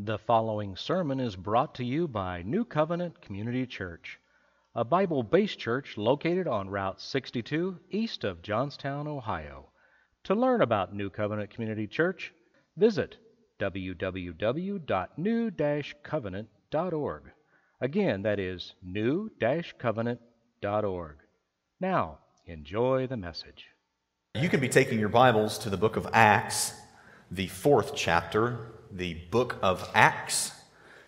The following sermon is brought to you by New Covenant Community Church, a Bible based church located on Route 62 east of Johnstown, Ohio. To learn about New Covenant Community Church, visit www.new covenant.org. Again, that is new covenant.org. Now, enjoy the message. You can be taking your Bibles to the book of Acts, the fourth chapter, the book of Acts,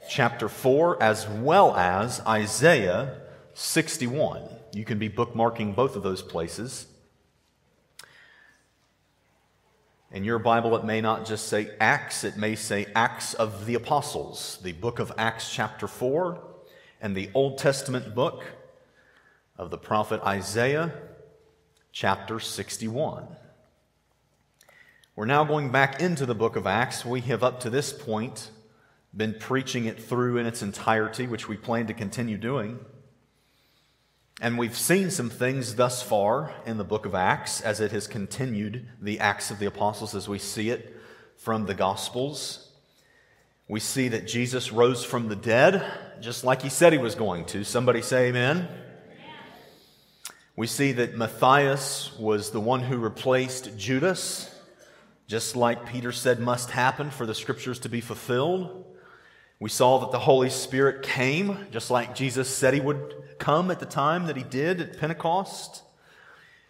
chapter 4, as well as Isaiah 61. You can be bookmarking both of those places. In your Bible, it may not just say Acts, it may say Acts of the Apostles, the book of Acts, chapter 4, and the Old Testament book of the prophet Isaiah, chapter 61. We're now going back into the book of Acts. We have, up to this point, been preaching it through in its entirety, which we plan to continue doing. And we've seen some things thus far in the book of Acts as it has continued the Acts of the Apostles as we see it from the Gospels. We see that Jesus rose from the dead, just like he said he was going to. Somebody say amen. We see that Matthias was the one who replaced Judas, just like Peter said must happen for the scriptures to be fulfilled. We saw that the Holy Spirit came, just like Jesus said he would come at the time that he did at Pentecost.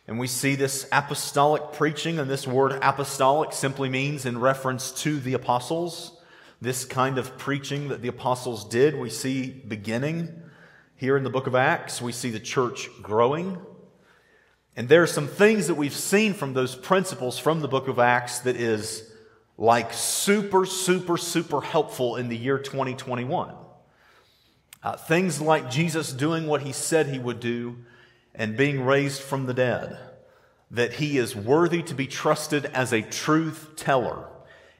And we see this apostolic preaching, and this word apostolic simply means in reference to the apostles. This kind of preaching that the apostles did, we see beginning here in the book of Acts. We see the church growing. And there are some things that we've seen from those principles from the book of Acts that is like super, super, super helpful in the year 2021. Uh, things like Jesus doing what he said he would do and being raised from the dead. That he is worthy to be trusted as a truth teller.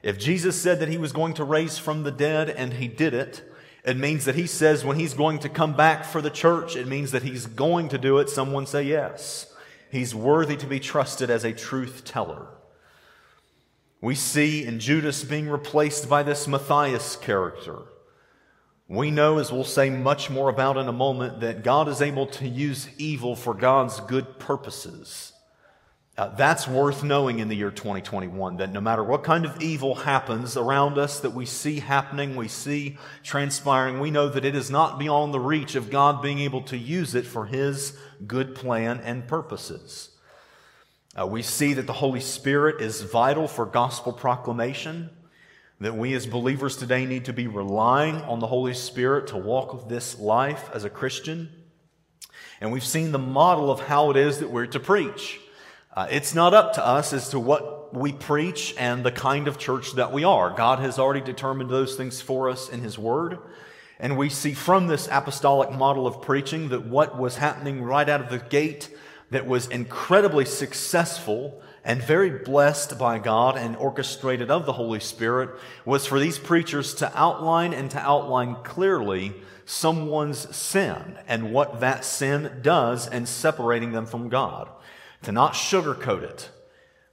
If Jesus said that he was going to raise from the dead and he did it, it means that he says when he's going to come back for the church, it means that he's going to do it. Someone say yes. He's worthy to be trusted as a truth teller. We see in Judas being replaced by this Matthias character. We know, as we'll say much more about in a moment, that God is able to use evil for God's good purposes. Uh, that's worth knowing in the year 2021 that no matter what kind of evil happens around us that we see happening, we see transpiring, we know that it is not beyond the reach of God being able to use it for His good plan and purposes. Uh, we see that the Holy Spirit is vital for gospel proclamation, that we as believers today need to be relying on the Holy Spirit to walk this life as a Christian. And we've seen the model of how it is that we're to preach. Uh, it's not up to us as to what we preach and the kind of church that we are. God has already determined those things for us in His Word. And we see from this apostolic model of preaching that what was happening right out of the gate that was incredibly successful and very blessed by God and orchestrated of the Holy Spirit was for these preachers to outline and to outline clearly someone's sin and what that sin does in separating them from God. To not sugarcoat it,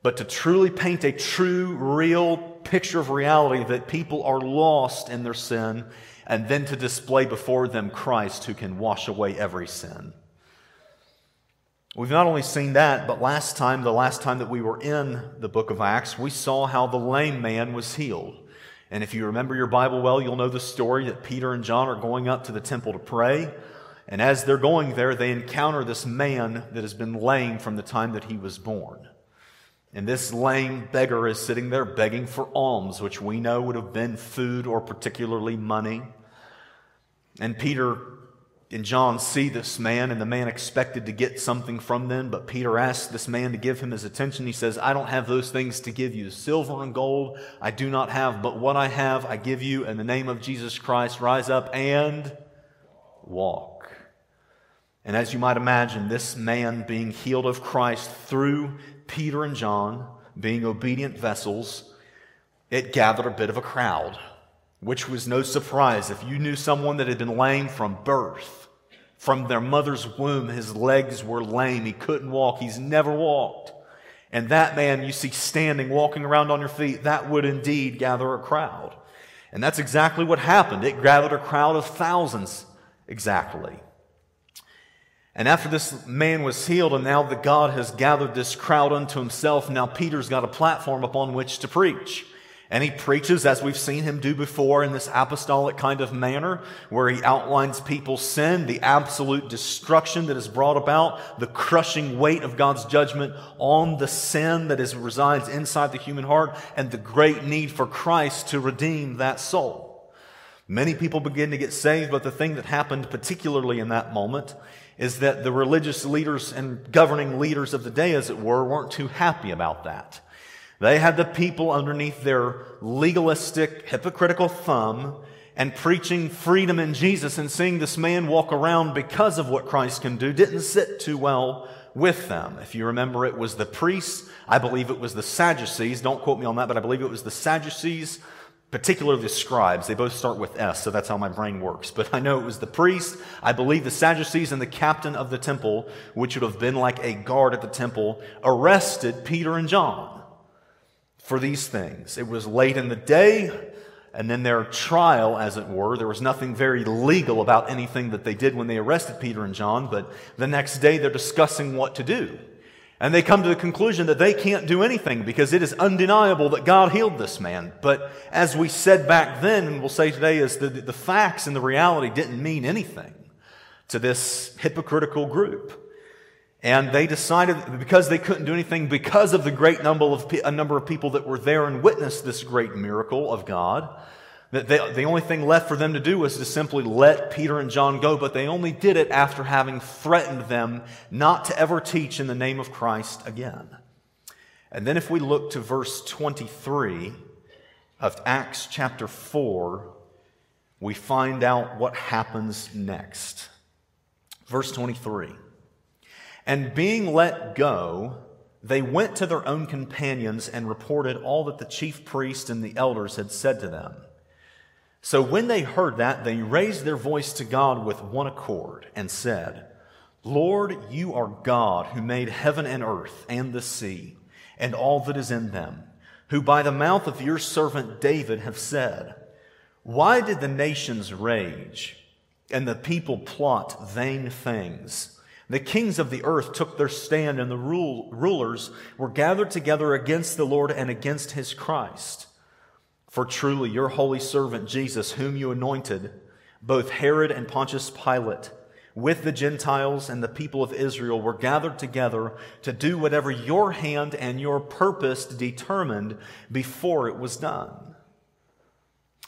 but to truly paint a true, real picture of reality that people are lost in their sin, and then to display before them Christ who can wash away every sin. We've not only seen that, but last time, the last time that we were in the book of Acts, we saw how the lame man was healed. And if you remember your Bible well, you'll know the story that Peter and John are going up to the temple to pray. And as they're going there, they encounter this man that has been lame from the time that he was born. And this lame beggar is sitting there begging for alms, which we know would have been food or particularly money. And Peter and John see this man, and the man expected to get something from them, but Peter asks this man to give him his attention. He says, I don't have those things to give you. Silver and gold I do not have, but what I have I give you in the name of Jesus Christ. Rise up and walk. And as you might imagine, this man being healed of Christ through Peter and John, being obedient vessels, it gathered a bit of a crowd, which was no surprise. If you knew someone that had been lame from birth, from their mother's womb, his legs were lame, he couldn't walk, he's never walked. And that man you see standing, walking around on your feet, that would indeed gather a crowd. And that's exactly what happened. It gathered a crowd of thousands, exactly. And after this man was healed, and now that God has gathered this crowd unto himself, now Peter's got a platform upon which to preach. And he preaches, as we've seen him do before, in this apostolic kind of manner, where he outlines people's sin, the absolute destruction that is brought about, the crushing weight of God's judgment on the sin that is, resides inside the human heart, and the great need for Christ to redeem that soul. Many people begin to get saved, but the thing that happened particularly in that moment is that the religious leaders and governing leaders of the day, as it were, weren't too happy about that. They had the people underneath their legalistic, hypocritical thumb and preaching freedom in Jesus and seeing this man walk around because of what Christ can do didn't sit too well with them. If you remember, it was the priests. I believe it was the Sadducees. Don't quote me on that, but I believe it was the Sadducees, particularly the scribes. They both start with S, so that's how my brain works. But I know it was the priests. I believe the Sadducees and the captain of the temple, which would have been like a guard at the temple, arrested Peter and John for these things. It was late in the day, and then their trial, as it were. There was nothing very legal about anything that they did when they arrested Peter and John, but the next day they're discussing what to do. And they come to the conclusion that they can't do anything because it is undeniable that God healed this man. But as we said back then, and we'll say today, is that the facts and the reality didn't mean anything to this hypocritical group. And they decided because they couldn't do anything because of the great number of, a number of people that were there and witnessed this great miracle of God, that they, the only thing left for them to do was to simply let Peter and John go, but they only did it after having threatened them not to ever teach in the name of Christ again. And then if we look to verse 23 of Acts chapter 4, we find out what happens next. Verse 23. And being let go, they went to their own companions and reported all that the chief priest and the elders had said to them. So when they heard that, they raised their voice to God with one accord and said, Lord, you are God who made heaven and earth and the sea and all that is in them, who by the mouth of your servant David have said, Why did the nations rage and the people plot vain things? The kings of the earth took their stand, and the rule, rulers were gathered together against the Lord and against his Christ. For truly, your holy servant Jesus, whom you anointed, both Herod and Pontius Pilate, with the Gentiles and the people of Israel, were gathered together to do whatever your hand and your purpose determined before it was done.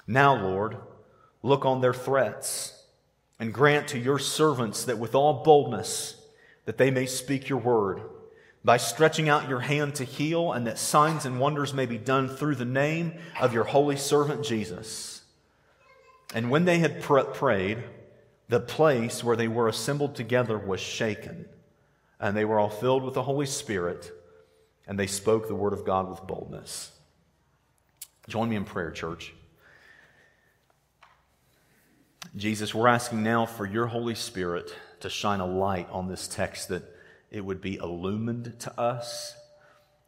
Now, Lord, look on their threats and grant to your servants that with all boldness that they may speak your word by stretching out your hand to heal and that signs and wonders may be done through the name of your holy servant Jesus. And when they had pr- prayed, the place where they were assembled together was shaken, and they were all filled with the Holy Spirit, and they spoke the word of God with boldness. Join me in prayer, church. Jesus, we're asking now for your Holy Spirit to shine a light on this text that it would be illumined to us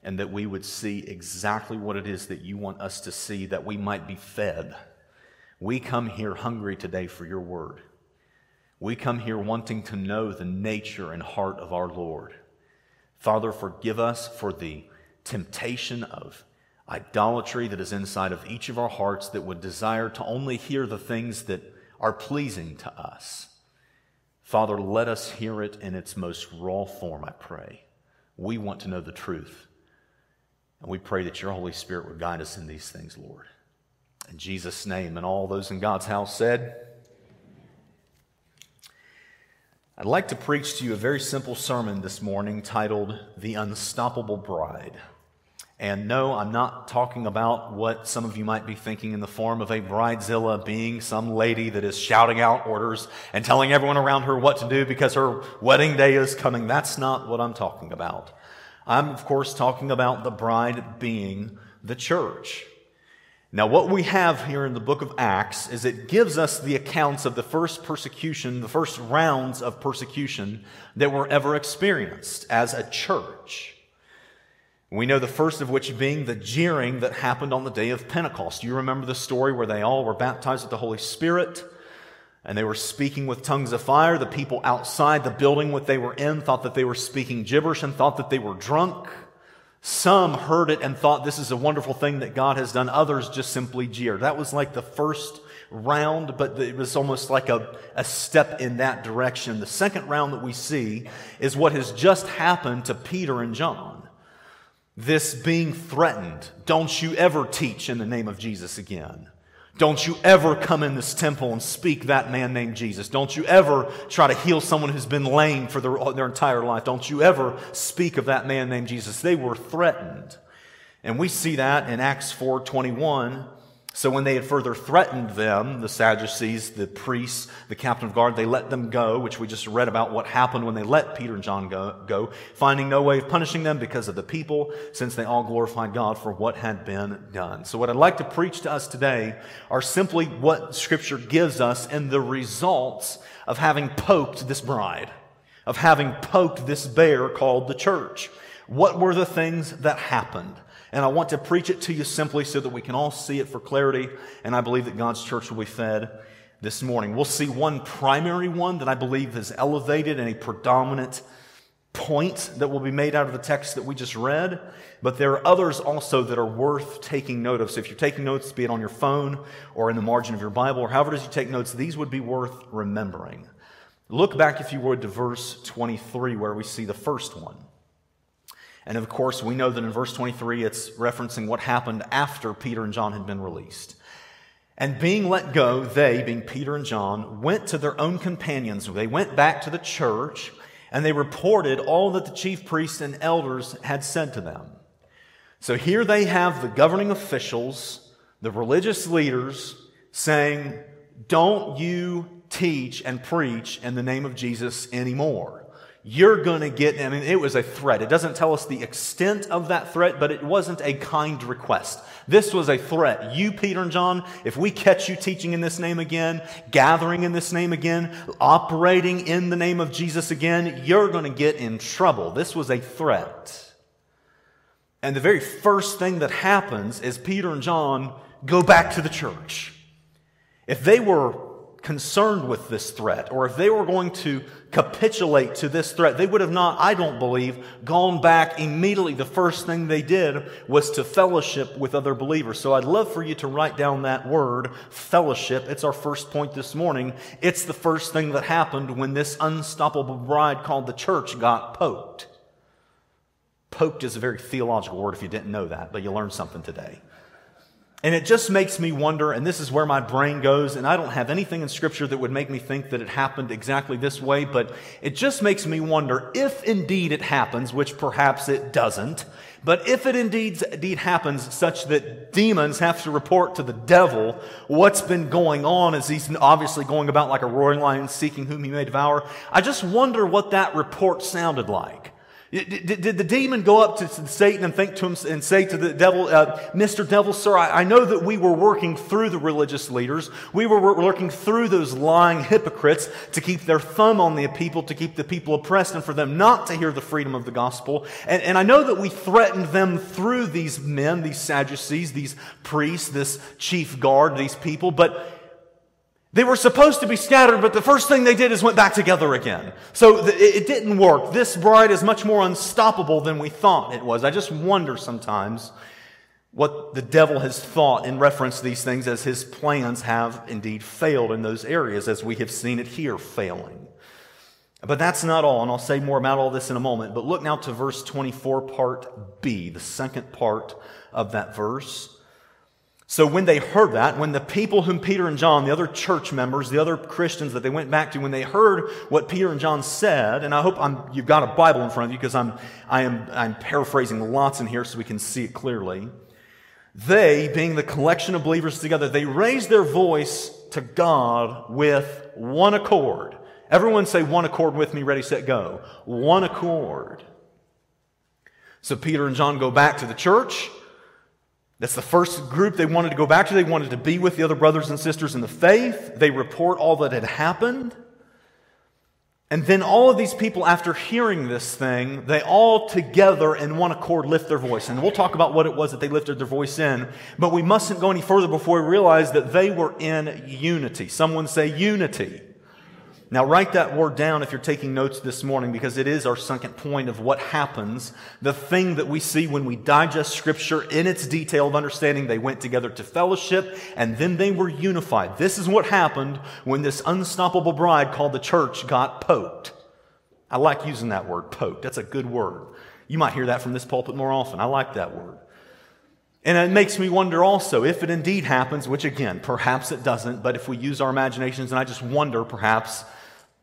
and that we would see exactly what it is that you want us to see, that we might be fed. We come here hungry today for your word. We come here wanting to know the nature and heart of our Lord. Father, forgive us for the temptation of idolatry that is inside of each of our hearts that would desire to only hear the things that are pleasing to us. Father, let us hear it in its most raw form, I pray. We want to know the truth. And we pray that your Holy Spirit would guide us in these things, Lord. In Jesus' name, and all those in God's house said, I'd like to preach to you a very simple sermon this morning titled The Unstoppable Bride. And no, I'm not talking about what some of you might be thinking in the form of a bridezilla being some lady that is shouting out orders and telling everyone around her what to do because her wedding day is coming. That's not what I'm talking about. I'm, of course, talking about the bride being the church. Now, what we have here in the book of Acts is it gives us the accounts of the first persecution, the first rounds of persecution that were ever experienced as a church. We know the first of which being the jeering that happened on the day of Pentecost. You remember the story where they all were baptized with the Holy Spirit and they were speaking with tongues of fire. The people outside the building what they were in thought that they were speaking gibberish and thought that they were drunk. Some heard it and thought this is a wonderful thing that God has done. Others just simply jeered. That was like the first round, but it was almost like a, a step in that direction. The second round that we see is what has just happened to Peter and John. This being threatened. Don't you ever teach in the name of Jesus again. Don't you ever come in this temple and speak that man named Jesus. Don't you ever try to heal someone who's been lame for their, their entire life. Don't you ever speak of that man named Jesus. They were threatened. And we see that in Acts 4:21 so when they had further threatened them, the Sadducees, the priests, the captain of guard, they let them go, which we just read about what happened when they let Peter and John go, go, finding no way of punishing them because of the people, since they all glorified God for what had been done. So what I'd like to preach to us today are simply what scripture gives us and the results of having poked this bride, of having poked this bear called the church. What were the things that happened? And I want to preach it to you simply so that we can all see it for clarity. And I believe that God's church will be fed this morning. We'll see one primary one that I believe is elevated and a predominant point that will be made out of the text that we just read. But there are others also that are worth taking note of. So if you're taking notes, be it on your phone or in the margin of your Bible or however it is you take notes, these would be worth remembering. Look back, if you would, to verse 23 where we see the first one. And of course, we know that in verse 23, it's referencing what happened after Peter and John had been released. And being let go, they, being Peter and John, went to their own companions. They went back to the church and they reported all that the chief priests and elders had said to them. So here they have the governing officials, the religious leaders saying, don't you teach and preach in the name of Jesus anymore you're going to get, I mean, it was a threat. It doesn't tell us the extent of that threat, but it wasn't a kind request. This was a threat. You, Peter and John, if we catch you teaching in this name again, gathering in this name again, operating in the name of Jesus again, you're going to get in trouble. This was a threat. And the very first thing that happens is Peter and John go back to the church. If they were concerned with this threat, or if they were going to capitulate to this threat, they would have not, I don't believe, gone back immediately. The first thing they did was to fellowship with other believers. So I'd love for you to write down that word, fellowship. It's our first point this morning. It's the first thing that happened when this unstoppable bride called the church got poked. Poked is a very theological word if you didn't know that, but you learned something today. And it just makes me wonder, and this is where my brain goes, and I don't have anything in Scripture that would make me think that it happened exactly this way, but it just makes me wonder if indeed it happens, which perhaps it doesn't, but if it indeed, indeed happens such that demons have to report to the devil what's been going on as he's obviously going about like a roaring lion seeking whom he may devour, I just wonder what that report sounded like. Did, did, the demon go up to Satan and think to him and say to the devil, uh, Mr. Devil, sir, I, I, know that we were working through the religious leaders. We were working through those lying hypocrites to keep their thumb on the people, to keep the people oppressed and for them not to hear the freedom of the gospel. And, and I know that we threatened them through these men, these Sadducees, these priests, this chief guard, these people, but they were supposed to be scattered, but the first thing they did is went back together again. So it didn't work. This bride is much more unstoppable than we thought it was. I just wonder sometimes what the devil has thought in reference to these things as his plans have indeed failed in those areas, as we have seen it here failing. But that's not all, and I'll say more about all this in a moment. But look now to verse 24, part B, the second part of that verse. So when they heard that, when the people whom Peter and John, the other church members, the other Christians that they went back to, when they heard what Peter and John said, and I hope I'm, you've got a Bible in front of you because I'm, I am, I'm paraphrasing lots in here so we can see it clearly. They, being the collection of believers together, they raised their voice to God with one accord. Everyone say one accord with me, ready, set, go. One accord. So Peter and John go back to the church. That's the first group they wanted to go back to. They wanted to be with the other brothers and sisters in the faith. They report all that had happened. And then all of these people, after hearing this thing, they all together in one accord lift their voice. And we'll talk about what it was that they lifted their voice in, but we mustn't go any further before we realize that they were in unity. Someone say unity. Now, write that word down if you're taking notes this morning because it is our second point of what happens. The thing that we see when we digest Scripture in its detail of understanding. They went together to fellowship and then they were unified. This is what happened when this unstoppable bride called the church got poked. I like using that word, poked. That's a good word. You might hear that from this pulpit more often. I like that word. And it makes me wonder also if it indeed happens, which again, perhaps it doesn't, but if we use our imaginations, and I just wonder perhaps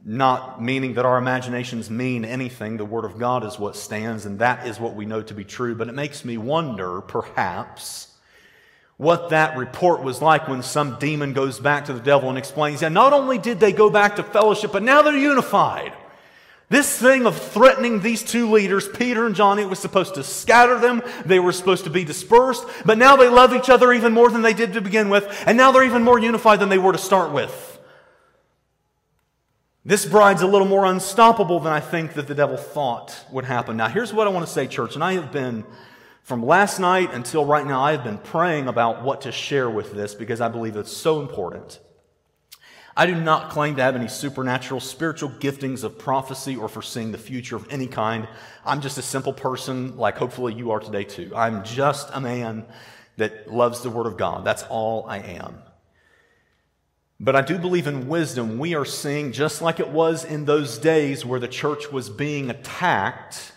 not meaning that our imaginations mean anything. The Word of God is what stands, and that is what we know to be true. But it makes me wonder, perhaps, what that report was like when some demon goes back to the devil and explains, yeah, not only did they go back to fellowship, but now they're unified. This thing of threatening these two leaders, Peter and John, it was supposed to scatter them. They were supposed to be dispersed, but now they love each other even more than they did to begin with, and now they're even more unified than they were to start with. This bride's a little more unstoppable than I think that the devil thought would happen. Now, here's what I want to say, church, and I have been, from last night until right now, I have been praying about what to share with this because I believe it's so important. I do not claim to have any supernatural spiritual giftings of prophecy or foreseeing the future of any kind. I'm just a simple person, like hopefully you are today too. I'm just a man that loves the Word of God. That's all I am. But I do believe in wisdom. We are seeing, just like it was in those days where the church was being attacked,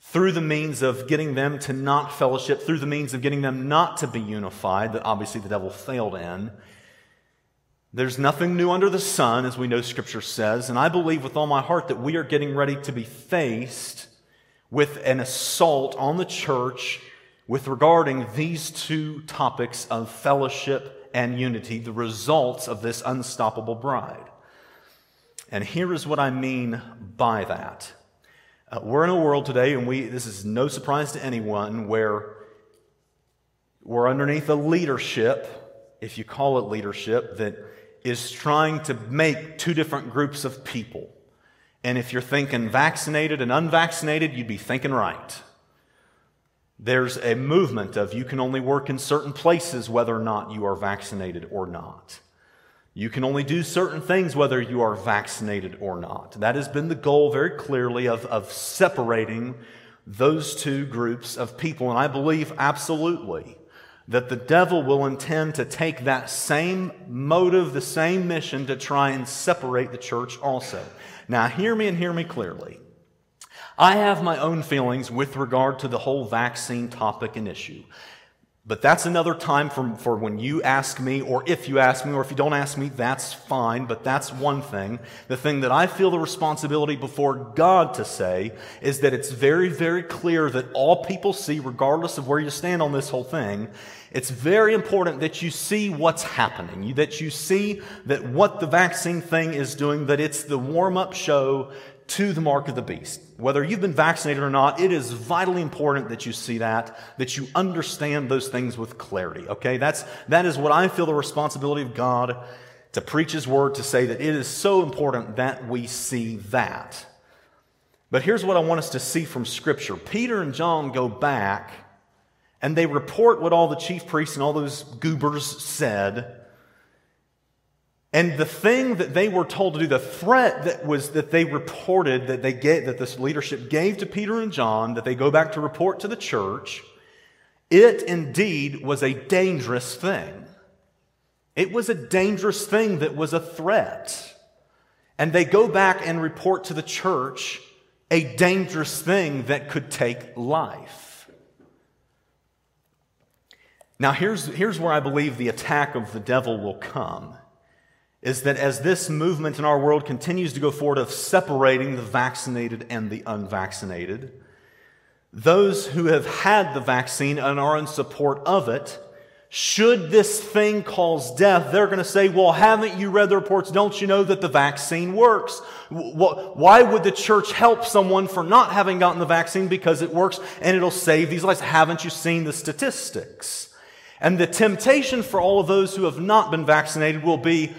through the means of getting them to not fellowship, through the means of getting them not to be unified, that obviously the devil failed in. There's nothing new under the sun, as we know Scripture says, and I believe with all my heart that we are getting ready to be faced with an assault on the church with regarding these two topics of fellowship and unity, the results of this unstoppable bride. And here is what I mean by that. Uh, we're in a world today, and we, this is no surprise to anyone, where we're underneath a leadership, if you call it leadership, that is trying to make two different groups of people. And if you're thinking vaccinated and unvaccinated, you'd be thinking right. There's a movement of you can only work in certain places whether or not you are vaccinated or not. You can only do certain things whether you are vaccinated or not. That has been the goal very clearly of, of separating those two groups of people. And I believe absolutely that the devil will intend to take that same motive, the same mission to try and separate the church also. Now, hear me and hear me clearly. I have my own feelings with regard to the whole vaccine topic and issue. But that's another time for, for when you ask me, or if you ask me, or if you don't ask me, that's fine, but that's one thing. The thing that I feel the responsibility before God to say is that it's very, very clear that all people see, regardless of where you stand on this whole thing, it's very important that you see what's happening, that you see that what the vaccine thing is doing, that it's the warm up show to the mark of the beast. Whether you've been vaccinated or not, it is vitally important that you see that, that you understand those things with clarity. Okay? That's, that is what I feel the responsibility of God to preach His word, to say that it is so important that we see that. But here's what I want us to see from Scripture Peter and John go back and they report what all the chief priests and all those goobers said. And the thing that they were told to do, the threat that was that they reported that they get that this leadership gave to Peter and John, that they go back to report to the church, it indeed was a dangerous thing. It was a dangerous thing that was a threat. And they go back and report to the church a dangerous thing that could take life. Now, here's, here's where I believe the attack of the devil will come is that as this movement in our world continues to go forward of separating the vaccinated and the unvaccinated, those who have had the vaccine and are in support of it, should this thing cause death, they're going to say, well, haven't you read the reports? Don't you know that the vaccine works? Why would the church help someone for not having gotten the vaccine? Because it works and it'll save these lives. Haven't you seen the statistics? And the temptation for all of those who have not been vaccinated will be,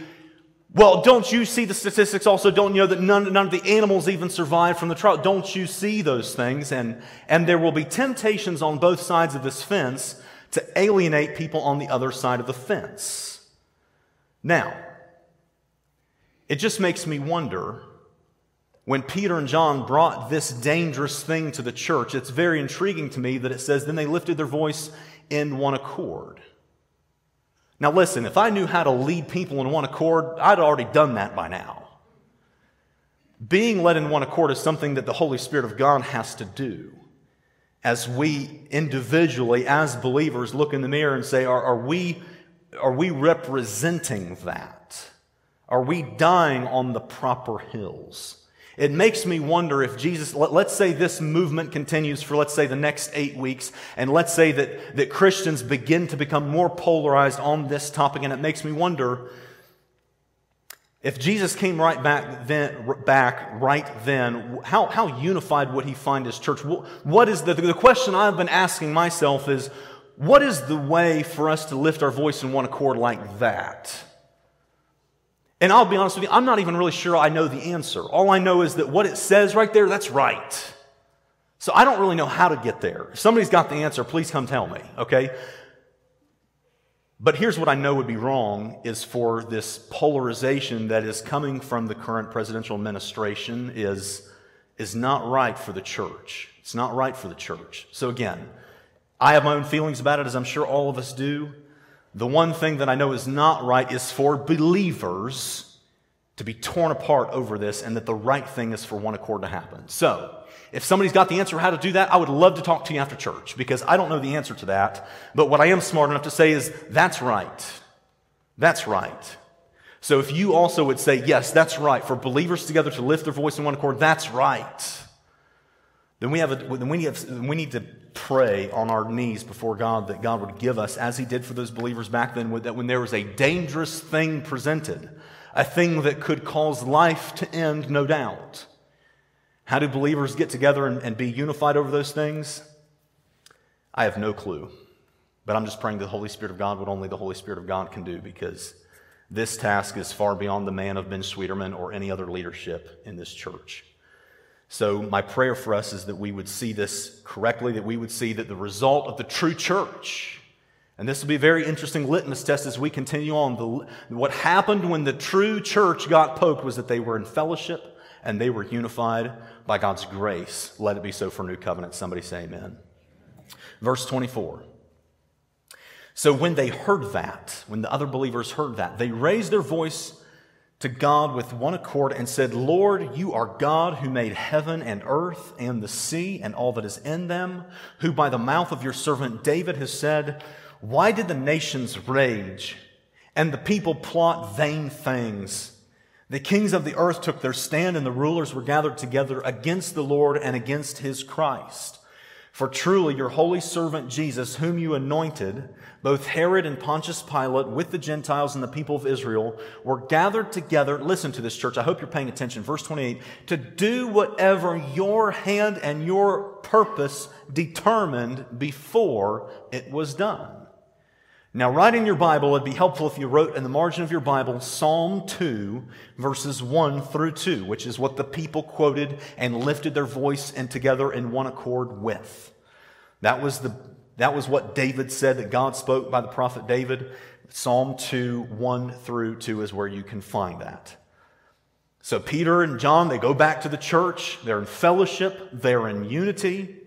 Well, don't you see the statistics also? Don't you know that none, none of the animals even survived from the trial? Don't you see those things? And, and there will be temptations on both sides of this fence to alienate people on the other side of the fence. Now, it just makes me wonder when Peter and John brought this dangerous thing to the church, it's very intriguing to me that it says, then they lifted their voice in one accord. Now, listen, if I knew how to lead people in one accord, I'd already done that by now. Being led in one accord is something that the Holy Spirit of God has to do. As we individually, as believers, look in the mirror and say, Are, are we, are we representing that? Are we dying on the proper hills? It makes me wonder if Jesus, let, us say this movement continues for, let's say, the next eight weeks, and let's say that, that Christians begin to become more polarized on this topic, and it makes me wonder if Jesus came right back then, back right then, how, how unified would he find his church? What is the, the question I've been asking myself is, what is the way for us to lift our voice in one accord like that? And I'll be honest with you, I'm not even really sure I know the answer. All I know is that what it says right there, that's right. So I don't really know how to get there. If somebody's got the answer, please come tell me, okay? But here's what I know would be wrong is for this polarization that is coming from the current presidential administration is, is not right for the church. It's not right for the church. So again, I have my own feelings about it, as I'm sure all of us do. The one thing that I know is not right is for believers to be torn apart over this, and that the right thing is for one accord to happen. So, if somebody's got the answer how to do that, I would love to talk to you after church because I don't know the answer to that. But what I am smart enough to say is that's right. That's right. So if you also would say, yes, that's right, for believers together to lift their voice in one accord, that's right. Then we, have a, then we, have, we need to pray on our knees before God that God would give us, as He did for those believers back then, that when there was a dangerous thing presented, a thing that could cause life to end, no doubt. How do believers get together and, and be unified over those things? I have no clue. But I'm just praying the Holy Spirit of God what only the Holy Spirit of God can do because this task is far beyond the man of Ben Sweeterman or any other leadership in this church. So, my prayer for us is that we would see this correctly, that we would see that the result of the true church, and this will be a very interesting litmus test as we continue on. The, what happened when the true church got poked was that they were in fellowship and they were unified by God's grace. Let it be so for New Covenant. Somebody say amen. Verse 24. So when they heard that, when the other believers heard that, they raised their voice to God with one accord and said, Lord, you are God who made heaven and earth and the sea and all that is in them, who by the mouth of your servant David has said, Why did the nations rage and the people plot vain things? The kings of the earth took their stand and the rulers were gathered together against the Lord and against his Christ. For truly your holy servant Jesus, whom you anointed, both Herod and Pontius Pilate, with the Gentiles and the people of Israel, were gathered together. Listen to this, church. I hope you're paying attention. Verse 28 to do whatever your hand and your purpose determined before it was done. Now, write in your Bible, it'd be helpful if you wrote in the margin of your Bible Psalm 2, verses 1 through 2, which is what the people quoted and lifted their voice and together in one accord with. That was the that was what David said that God spoke by the prophet David. Psalm 2, 1 through 2 is where you can find that. So Peter and John, they go back to the church. They're in fellowship. They're in unity.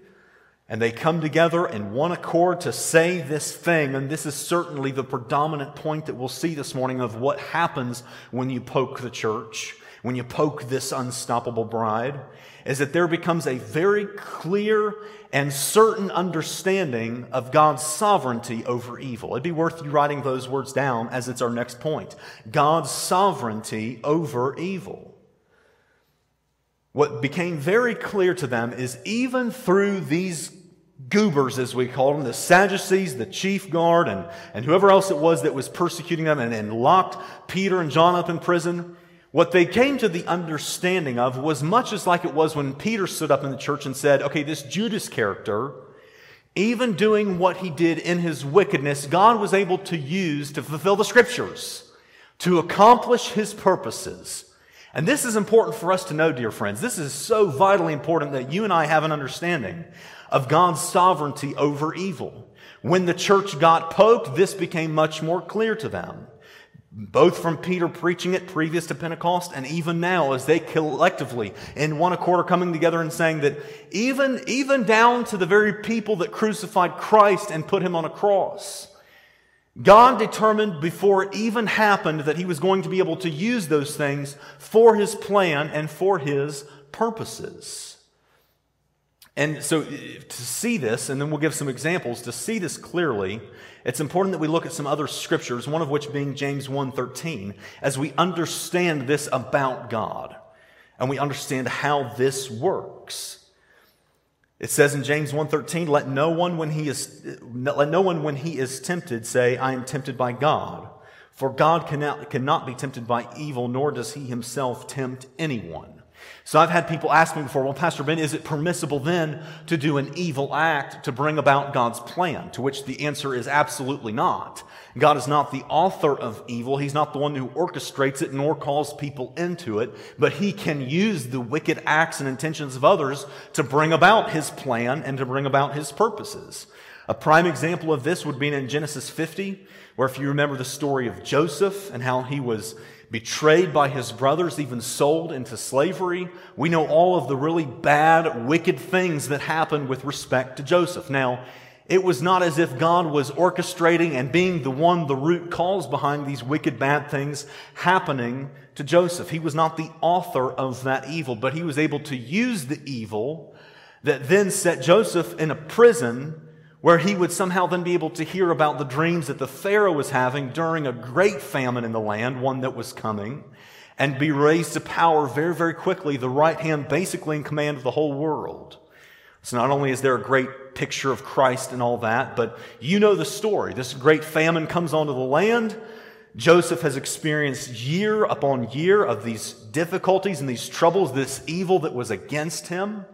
And they come together in one accord to say this thing. And this is certainly the predominant point that we'll see this morning of what happens when you poke the church, when you poke this unstoppable bride, is that there becomes a very clear and certain understanding of God's sovereignty over evil. It'd be worth you writing those words down as it's our next point. God's sovereignty over evil. What became very clear to them is even through these goobers, as we call them, the Sadducees, the chief guard, and, and whoever else it was that was persecuting them and, and locked Peter and John up in prison, what they came to the understanding of was much as like it was when Peter stood up in the church and said, okay, this Judas character, even doing what he did in his wickedness, God was able to use to fulfill the scriptures. to accomplish his purposes. And this is important for us to know, dear friends. This is so vitally important that you and I have an understanding of God's sovereignty over evil. When the church got poked, this became much more clear to them. Both from Peter preaching it previous to Pentecost and even now as they collectively in one accord are coming together and saying that even, even down to the very people that crucified Christ and put him on a cross, God determined before it even happened that he was going to be able to use those things for his plan and for his purposes. And so uh, to see this, and then we'll give some examples, to see this clearly, it's important that we look at some other scriptures, one of which being James 1:13, as we understand this about God and we understand how this works. It says in James 1:13, let no one when he is uh, let no one when he is tempted say I am tempted by God, for God cannot, cannot be tempted by evil nor does he himself tempt anyone. So I've had people ask me before, well, Pastor Ben, is it permissible then to do an evil act to bring about God's plan? To which the answer is absolutely not. God is not the author of evil. He's not the one who orchestrates it nor calls people into it, but he can use the wicked acts and intentions of others to bring about his plan and to bring about his purposes. A prime example of this would be in Genesis 50, where if you remember the story of Joseph and how he was betrayed by his brothers, even sold into slavery. We know all of the really bad, wicked things that happened with respect to Joseph. Now, it was not as if God was orchestrating and being the one, the root cause behind these wicked, bad things happening to Joseph. He was not the author of that evil, but he was able to use the evil that then set Joseph in a prison where he would somehow then be able to hear about the dreams that the Pharaoh was having during a great famine in the land, one that was coming, and be raised to power very, very quickly, the right hand basically in command of the whole world. So not only is there a great picture of Christ and all that, but you know the story. This great famine comes onto the land. Joseph has experienced year upon year of these difficulties and these troubles, this evil that was against him.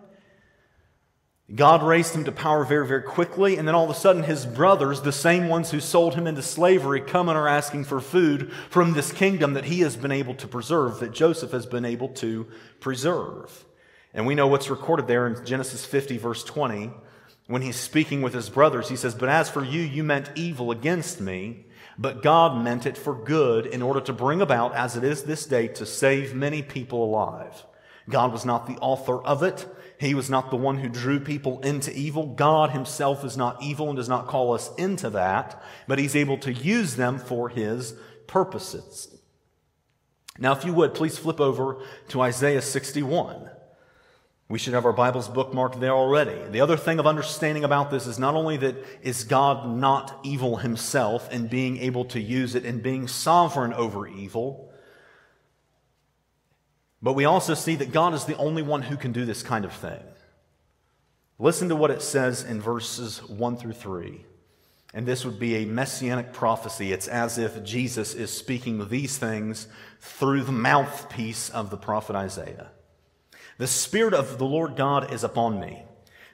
God raised him to power very, very quickly, and then all of a sudden his brothers, the same ones who sold him into slavery, come and are asking for food from this kingdom that he has been able to preserve, that Joseph has been able to preserve. And we know what's recorded there in Genesis 50, verse 20. When he's speaking with his brothers, he says, But as for you, you meant evil against me, but God meant it for good in order to bring about, as it is this day, to save many people alive. God was not the author of it. He was not the one who drew people into evil. God himself is not evil and does not call us into that, but he's able to use them for his purposes. Now, if you would, please flip over to Isaiah 61. We should have our Bibles bookmarked there already. The other thing of understanding about this is not only that is God not evil himself and being able to use it and being sovereign over evil, but we also see that God is the only one who can do this kind of thing. Listen to what it says in verses 1 through 3. And this would be a messianic prophecy. It's as if Jesus is speaking these things through the mouthpiece of the prophet Isaiah. The Spirit of the Lord God is upon me,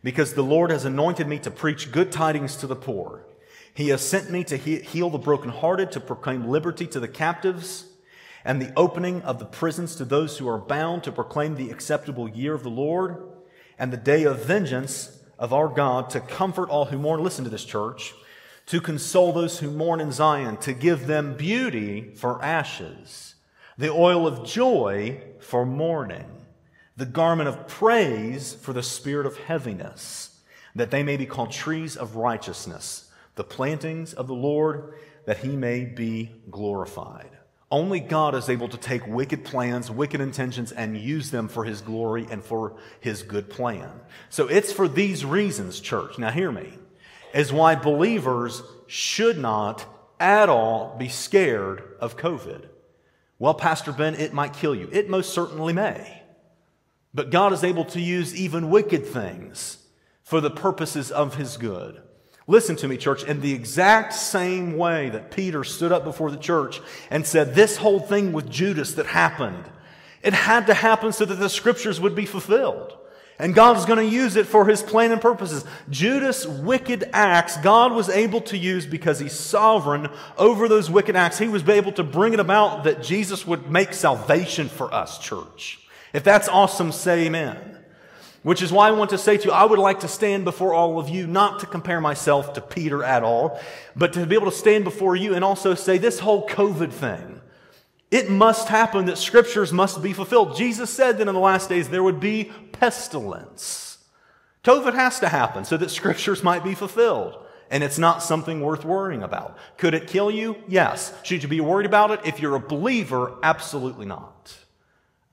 because the Lord has anointed me to preach good tidings to the poor. He has sent me to heal the brokenhearted, to proclaim liberty to the captives and the opening of the prisons to those who are bound to proclaim the acceptable year of the Lord and the day of vengeance of our God to comfort all who mourn. Listen to this, church. To console those who mourn in Zion, to give them beauty for ashes, the oil of joy for mourning, the garment of praise for the spirit of heaviness, that they may be called trees of righteousness, the plantings of the Lord, that he may be glorified. Only God is able to take wicked plans, wicked intentions, and use them for His glory and for His good plan. So it's for these reasons, church, now hear me, is why believers should not at all be scared of COVID. Well, Pastor Ben, it might kill you. It most certainly may. But God is able to use even wicked things for the purposes of His good. Listen to me, church, in the exact same way that Peter stood up before the church and said, This whole thing with Judas that happened, it had to happen so that the scriptures would be fulfilled. And God is going to use it for his plan and purposes. Judas' wicked acts, God was able to use because he's sovereign over those wicked acts. He was able to bring it about that Jesus would make salvation for us, church. If that's awesome, say amen. Which is why I want to say to you, I would like to stand before all of you, not to compare myself to Peter at all, but to be able to stand before you and also say this whole COVID thing. It must happen that scriptures must be fulfilled. Jesus said that in the last days there would be pestilence. COVID has to happen so that scriptures might be fulfilled. And it's not something worth worrying about. Could it kill you? Yes. Should you be worried about it? If you're a believer, absolutely not.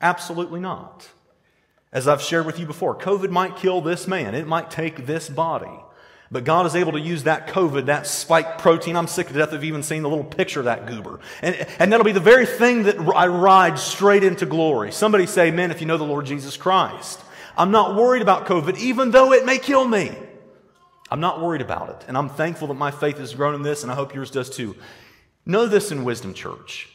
Absolutely not. As I've shared with you before, COVID might kill this man. It might take this body. But God is able to use that COVID, that spike protein. I'm sick to death of even seeing the little picture of that goober. And, and that'll be the very thing that I ride straight into glory. Somebody say, man, if you know the Lord Jesus Christ. I'm not worried about COVID, even though it may kill me. I'm not worried about it. And I'm thankful that my faith has grown in this, and I hope yours does too. Know this in Wisdom Church.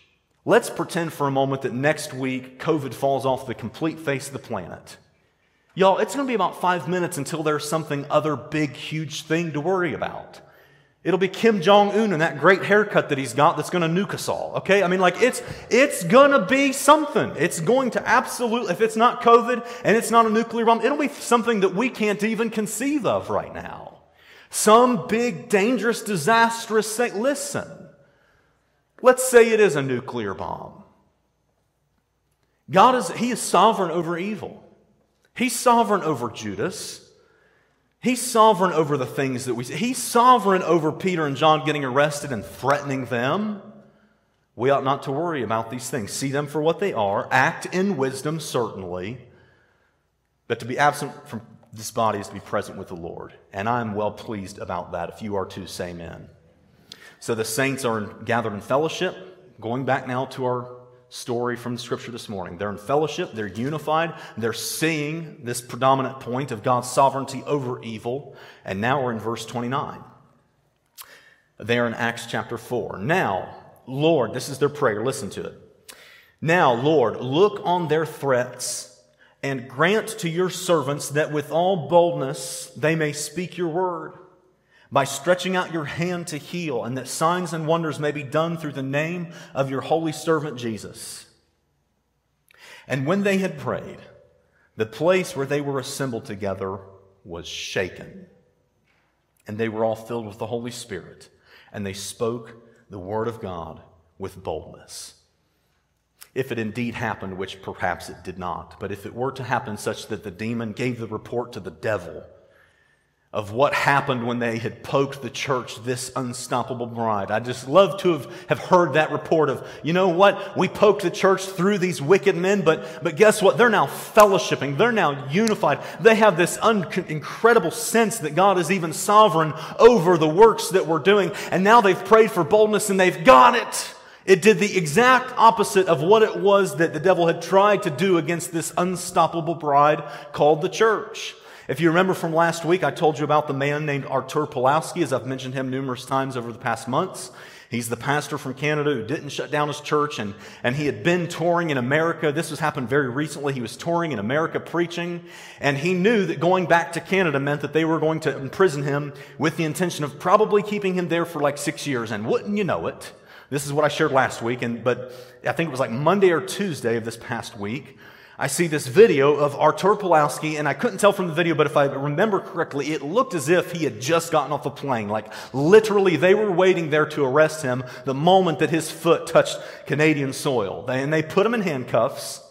Let's pretend for a moment that next week COVID falls off the complete face of the planet. Y'all, it's going to be about five minutes until there's something other big, huge thing to worry about. It'll be Kim Jong Un and that great haircut that he's got that's going to nuke us all. Okay, I mean, like it's it's going to be something. It's going to absolutely. If it's not COVID and it's not a nuclear bomb, it'll be something that we can't even conceive of right now. Some big, dangerous, disastrous thing. Listen, let's say it is a nuclear bomb. God is He is sovereign over evil. He's sovereign over Judas. He's sovereign over the things that we see. He's sovereign over Peter and John getting arrested and threatening them. We ought not to worry about these things. See them for what they are. Act in wisdom, certainly. But to be absent from this body is to be present with the Lord. And I'm well pleased about that. If you are too, say amen. So the saints are gathered in fellowship. Going back now to our story from Scripture this morning. They're in fellowship, they're unified, they're seeing this predominant point of God's sovereignty over evil. And now we're in verse 29. They're in Acts chapter 4. Now, Lord, this is their prayer, listen to it. Now, Lord, look on their threats and grant to your servants that with all boldness they may speak your word by stretching out your hand to heal, and that signs and wonders may be done through the name of your holy servant Jesus. And when they had prayed, the place where they were assembled together was shaken. And they were all filled with the Holy Spirit, and they spoke the word of God with boldness. If it indeed happened, which perhaps it did not, but if it were to happen such that the demon gave the report to the devil, of what happened when they had poked the church, this unstoppable bride. I just love to have, have heard that report of, you know what? We poked the church through these wicked men, but, but guess what? They're now fellowshipping. They're now unified. They have this un- incredible sense that God is even sovereign over the works that we're doing. And now they've prayed for boldness and they've got it. It did the exact opposite of what it was that the devil had tried to do against this unstoppable bride called the church. If you remember from last week, I told you about the man named Artur Pawlowski, as I've mentioned him numerous times over the past months. He's the pastor from Canada who didn't shut down his church, and, and he had been touring in America. This has happened very recently. He was touring in America preaching, and he knew that going back to Canada meant that they were going to imprison him with the intention of probably keeping him there for like six years. And wouldn't you know it? This is what I shared last week, and, but I think it was like Monday or Tuesday of this past week. I see this video of Artur Pawlowski, and I couldn't tell from the video, but if I remember correctly, it looked as if he had just gotten off a plane. Like, literally, they were waiting there to arrest him the moment that his foot touched Canadian soil. And they put him in handcuffs,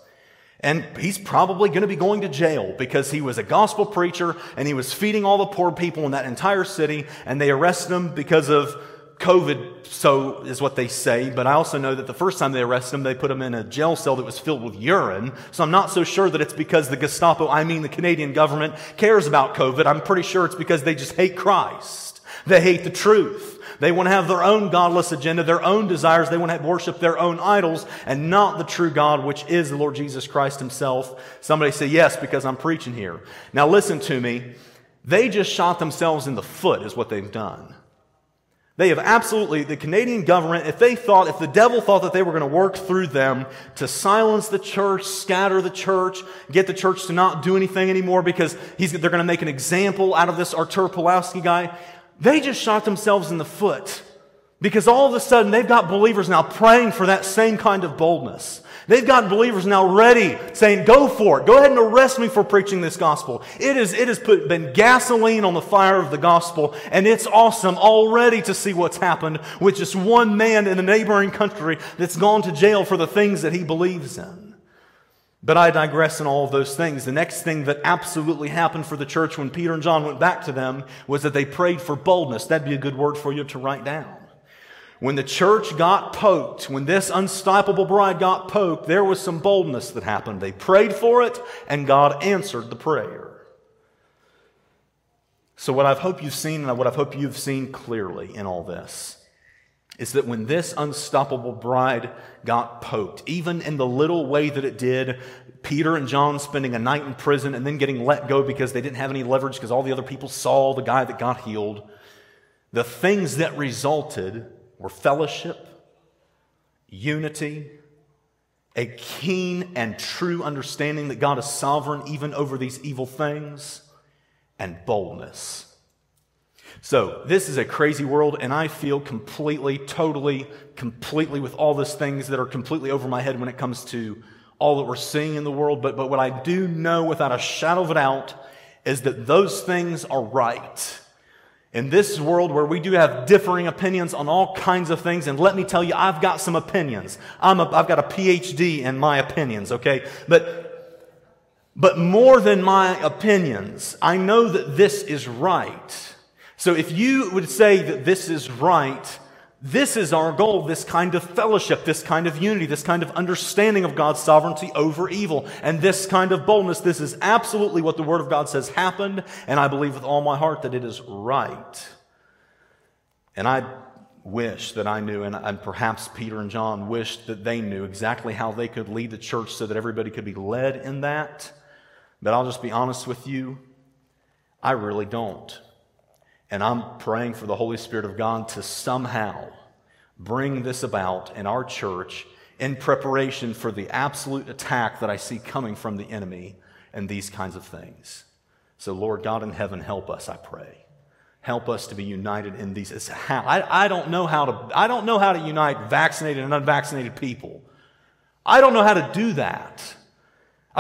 and he's probably going to be going to jail because he was a gospel preacher and he was feeding all the poor people in that entire city, and they arrested him because of COVID, so is what they say, but I also know that the first time they arrested him, they put him in a jail cell that was filled with urine. So I'm not so sure that it's because the Gestapo, I mean the Canadian government, cares about COVID. I'm pretty sure it's because they just hate Christ. They hate the truth. They want to have their own godless agenda, their own desires. They want to worship their own idols and not the true God, which is the Lord Jesus Christ himself. Somebody say, yes, because I'm preaching here. Now listen to me. They just shot themselves in the foot is what they've done. They have absolutely, the Canadian government, if they thought, if the devil thought that they were going to work through them to silence the church, scatter the church, get the church to not do anything anymore because they're going to make an example out of this Artur Pawlowski guy, they just shot themselves in the foot. Because all of a sudden they've got believers now praying for that same kind of boldness. They've got believers now ready saying, go for it. Go ahead and arrest me for preaching this gospel. It, is, it has put, been gasoline on the fire of the gospel, and it's awesome already to see what's happened with just one man in a neighboring country that's gone to jail for the things that he believes in. But I digress in all of those things. The next thing that absolutely happened for the church when Peter and John went back to them was that they prayed for boldness. That'd be a good word for you to write down. When the church got poked, when this unstoppable bride got poked, there was some boldness that happened. They prayed for it, and God answered the prayer. So, what I hope you've seen, and what I hope you've seen clearly in all this, is that when this unstoppable bride got poked, even in the little way that it did, Peter and John spending a night in prison and then getting let go because they didn't have any leverage because all the other people saw the guy that got healed, the things that resulted were fellowship, unity, a keen and true understanding that God is sovereign even over these evil things, and boldness. So, this is a crazy world, and I feel completely, totally, completely with all these things that are completely over my head when it comes to all that we're seeing in the world. But, but what I do know without a shadow of a doubt is that those things are right. In this world where we do have differing opinions on all kinds of things, and let me tell you, I've got some opinions. I'm a, I've got a PhD in my opinions, okay? But, but more than my opinions, I know that this is right. So if you would say that this is right, this is our goal, this kind of fellowship, this kind of unity, this kind of understanding of God's sovereignty over evil, and this kind of boldness. This is absolutely what the Word of God says happened, and I believe with all my heart that it is right. And I wish that I knew, and, and perhaps Peter and John wished that they knew exactly how they could lead the church so that everybody could be led in that. But I'll just be honest with you, I really don't. And I'm praying for the Holy Spirit of God to somehow bring this about in our church in preparation for the absolute attack that I see coming from the enemy and these kinds of things. So, Lord God in heaven, help us, I pray. Help us to be united in these. How, I, I, don't know how to, I don't know how to unite vaccinated and unvaccinated people. I don't know how to do that.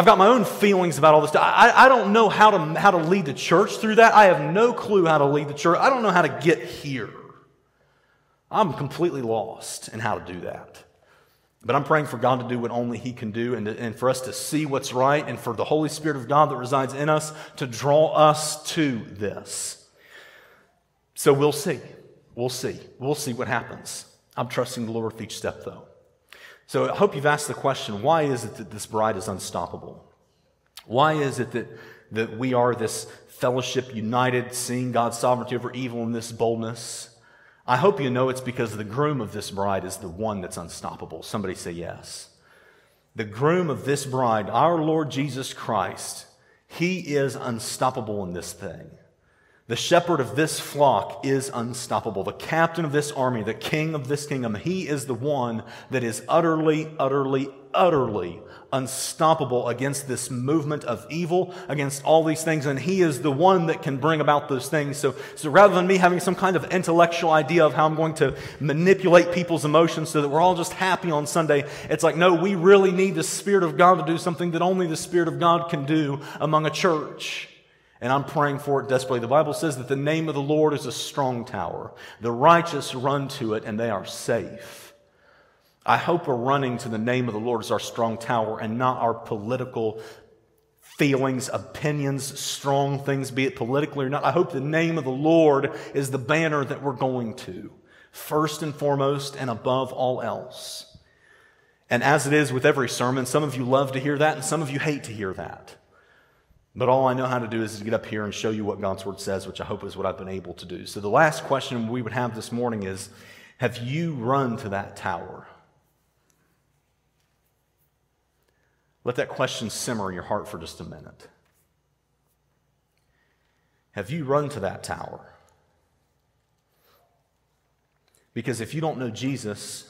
I've got my own feelings about all this. I, I don't know how to, how to lead the church through that. I have no clue how to lead the church. I don't know how to get here. I'm completely lost in how to do that. But I'm praying for God to do what only He can do and, to, and for us to see what's right and for the Holy Spirit of God that resides in us to draw us to this. So we'll see. We'll see. We'll see what happens. I'm trusting the Lord with each step, though. So I hope you've asked the question why is it that this bride is unstoppable? Why is it that, that we are this fellowship united, seeing God's sovereignty over evil in this boldness? I hope you know it's because the groom of this bride is the one that's unstoppable. Somebody say yes. The groom of this bride, our Lord Jesus Christ, he is unstoppable in this thing. The shepherd of this flock is unstoppable. The captain of this army, the king of this kingdom, he is the one that is utterly, utterly, utterly unstoppable against this movement of evil, against all these things. And he is the one that can bring about those things. So, so rather than me having some kind of intellectual idea of how I'm going to manipulate people's emotions so that we're all just happy on Sunday, it's like, no, we really need the Spirit of God to do something that only the Spirit of God can do among a church and I'm praying for it desperately. The Bible says that the name of the Lord is a strong tower. The righteous run to it and they are safe. I hope we're running to the name of the Lord as our strong tower and not our political feelings, opinions, strong things, be it politically or not. I hope the name of the Lord is the banner that we're going to, first and foremost and above all else. And as it is with every sermon, some of you love to hear that and some of you hate to hear that. But all I know how to do is to get up here and show you what God's Word says, which I hope is what I've been able to do. So the last question we would have this morning is Have you run to that tower? Let that question simmer in your heart for just a minute. Have you run to that tower? Because if you don't know Jesus,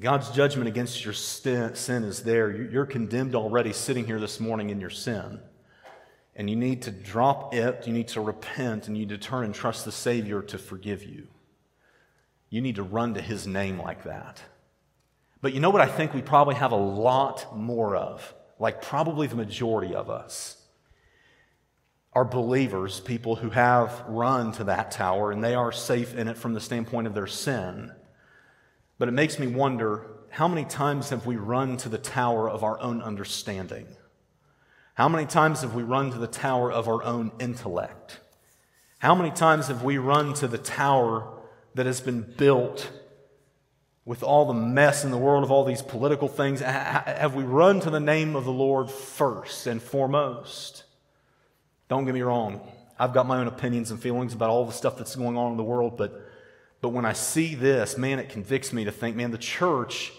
God's judgment against your sin is there. You're condemned already sitting here this morning in your sin. And you need to drop it, you need to repent, and you need to turn and trust the Savior to forgive you. You need to run to His name like that. But you know what I think we probably have a lot more of? Like, probably the majority of us are believers, people who have run to that tower and they are safe in it from the standpoint of their sin. But it makes me wonder how many times have we run to the tower of our own understanding? How many times have we run to the tower of our own intellect? How many times have we run to the tower that has been built with all the mess in the world of all these political things? Have we run to the name of the Lord first and foremost? Don't get me wrong. I've got my own opinions and feelings about all the stuff that's going on in the world, but, but when I see this, man, it convicts me to think, man, the church,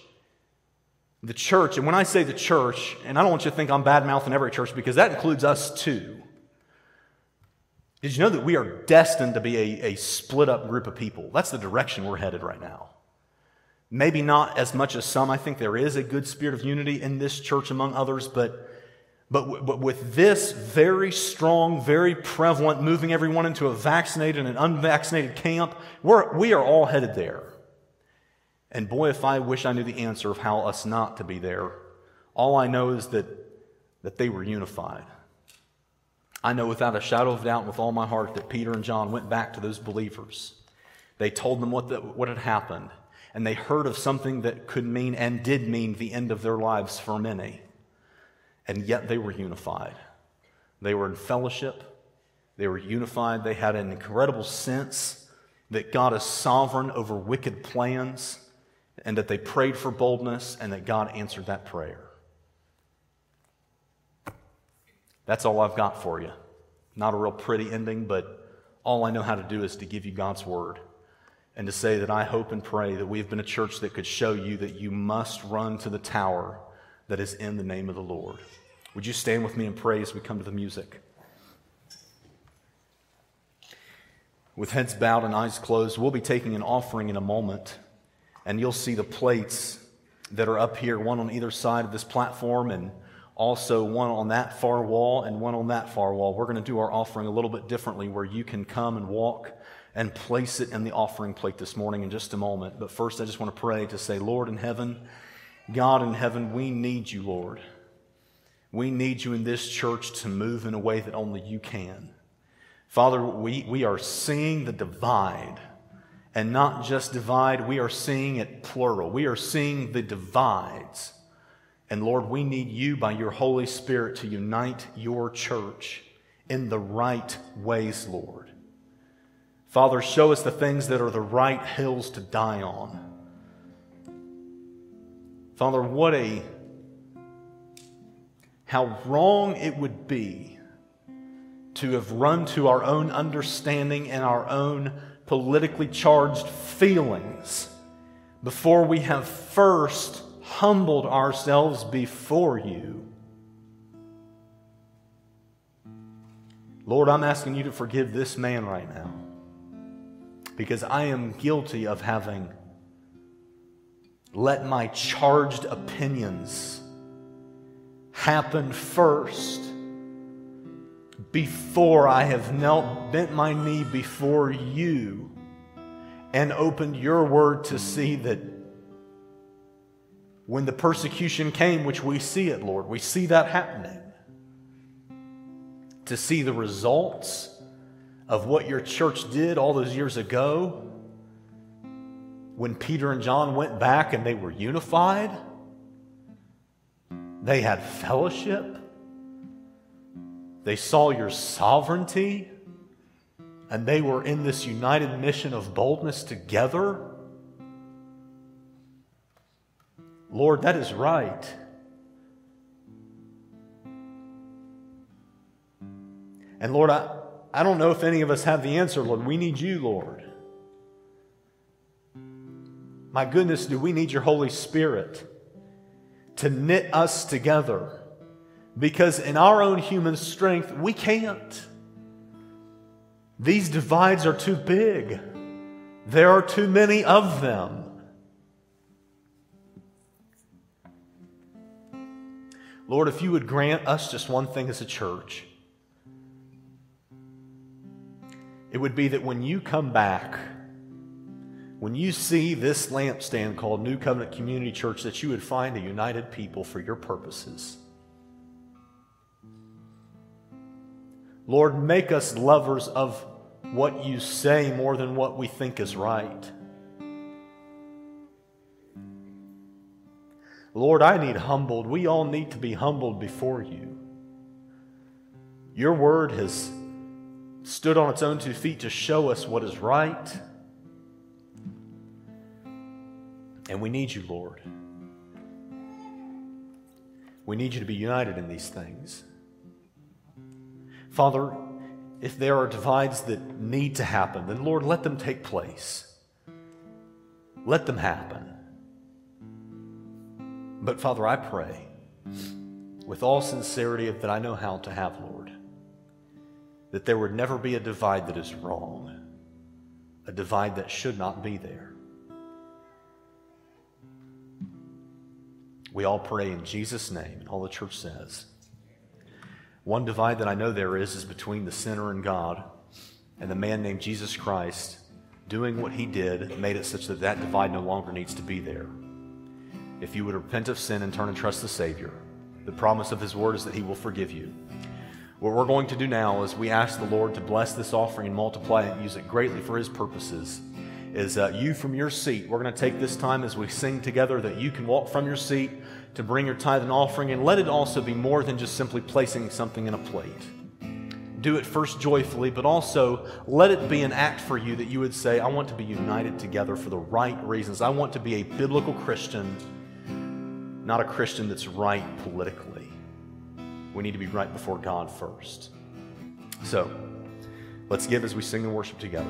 the church, and when I say the church, and I don't want you to think I'm bad mouthing every church because that includes us too. Did you know that we are destined to be a, a split up group of people? That's the direction we're headed right now. Maybe not as much as some. I think there is a good spirit of unity in this church among others, but but, but with this very strong, very prevalent, moving everyone into a vaccinated and unvaccinated camp, we're, we are all headed there. And boy, if I wish I knew the answer of how us not to be there. All I know is that, that they were unified. I know without a shadow of doubt, with all my heart, that Peter and John went back to those believers. They told them what, the, what had happened, and they heard of something that could mean and did mean the end of their lives for many and yet they were unified. They were in fellowship, they were unified, they had an incredible sense that God is sovereign over wicked plans, and that they prayed for boldness, and that God answered that prayer. That's all I've got for you. Not a real pretty ending, but all I know how to do is to give you God's word and to say that I hope and pray that we've been a church that could show you that you must run to the tower that is in the name of the Lord. Would you stand with me and pray as we come to the music? With heads bowed and eyes closed, we'll be taking an offering in a moment, and you'll see the plates that are up here, one on either side of this platform, and also one on that far wall and one on that far wall. We're going to do our offering a little bit differently where you can come and walk and place it in the offering plate this morning in just a moment. But first, I just want to pray to say, Lord in heaven, God in heaven, we need you, Lord. We need you in this church to move in a way that only you can. Father, we, we are seeing the divide, and not just divide, we are seeing it plural. We are seeing the divides. And Lord, we need you by your Holy Spirit to unite your church in the right ways, Lord. Father, show us the things that are the right hills to die on. Father, what a how wrong it would be to have run to our own understanding and our own politically charged feelings before we have first humbled ourselves before you. Lord, I'm asking you to forgive this man right now because I am guilty of having let my charged opinions happen first before I have knelt, bent my knee before you, and opened your word to see that when the persecution came, which we see it, Lord, we see that happening, to see the results of what your church did all those years ago when Peter and John went back and they were unified they had fellowship. They saw your sovereignty. And they were in this united mission of boldness together. Lord, that is right. And Lord, I, I don't know if any of us have the answer, Lord. We need you, Lord. My goodness, do we need your Holy Spirit? to knit us together because in our own human strength, we can't. These divides are too big. There are too many of them. Lord, if you would grant us just one thing as a church, it would be that when you come back, when you see this lampstand called New Covenant Community Church, that you would find a united people for your purposes. Lord, make us lovers of what you say more than what we think is right. Lord, I need humbled. We all need to be humbled before you. Your word has stood on its own two feet to show us what is right. And we need you, Lord. We need you to be united in these things. Father, if there are divides that need to happen, then Lord, let them take place. Let them happen. But Father, I pray with all sincerity that I know how to have, Lord, that there would never be a divide that is wrong, a divide that should not be there. We all pray in Jesus' name, and all the church says. One divide that I know there is is between the sinner and God, and the man named Jesus Christ doing what he did made it such that that divide no longer needs to be there. If you would repent of sin and turn and trust the Savior, the promise of his word is that he will forgive you. What we're going to do now is we ask the Lord to bless this offering and multiply it and use it greatly for his purposes. Is uh, you from your seat, we're going to take this time as we sing together that you can walk from your seat to bring your tithe and offering, and let it also be more than just simply placing something in a plate. Do it first joyfully, but also let it be an act for you that you would say, I want to be united together for the right reasons. I want to be a biblical Christian, not a Christian that's right politically. We need to be right before God first. So, let's give as we sing and worship together.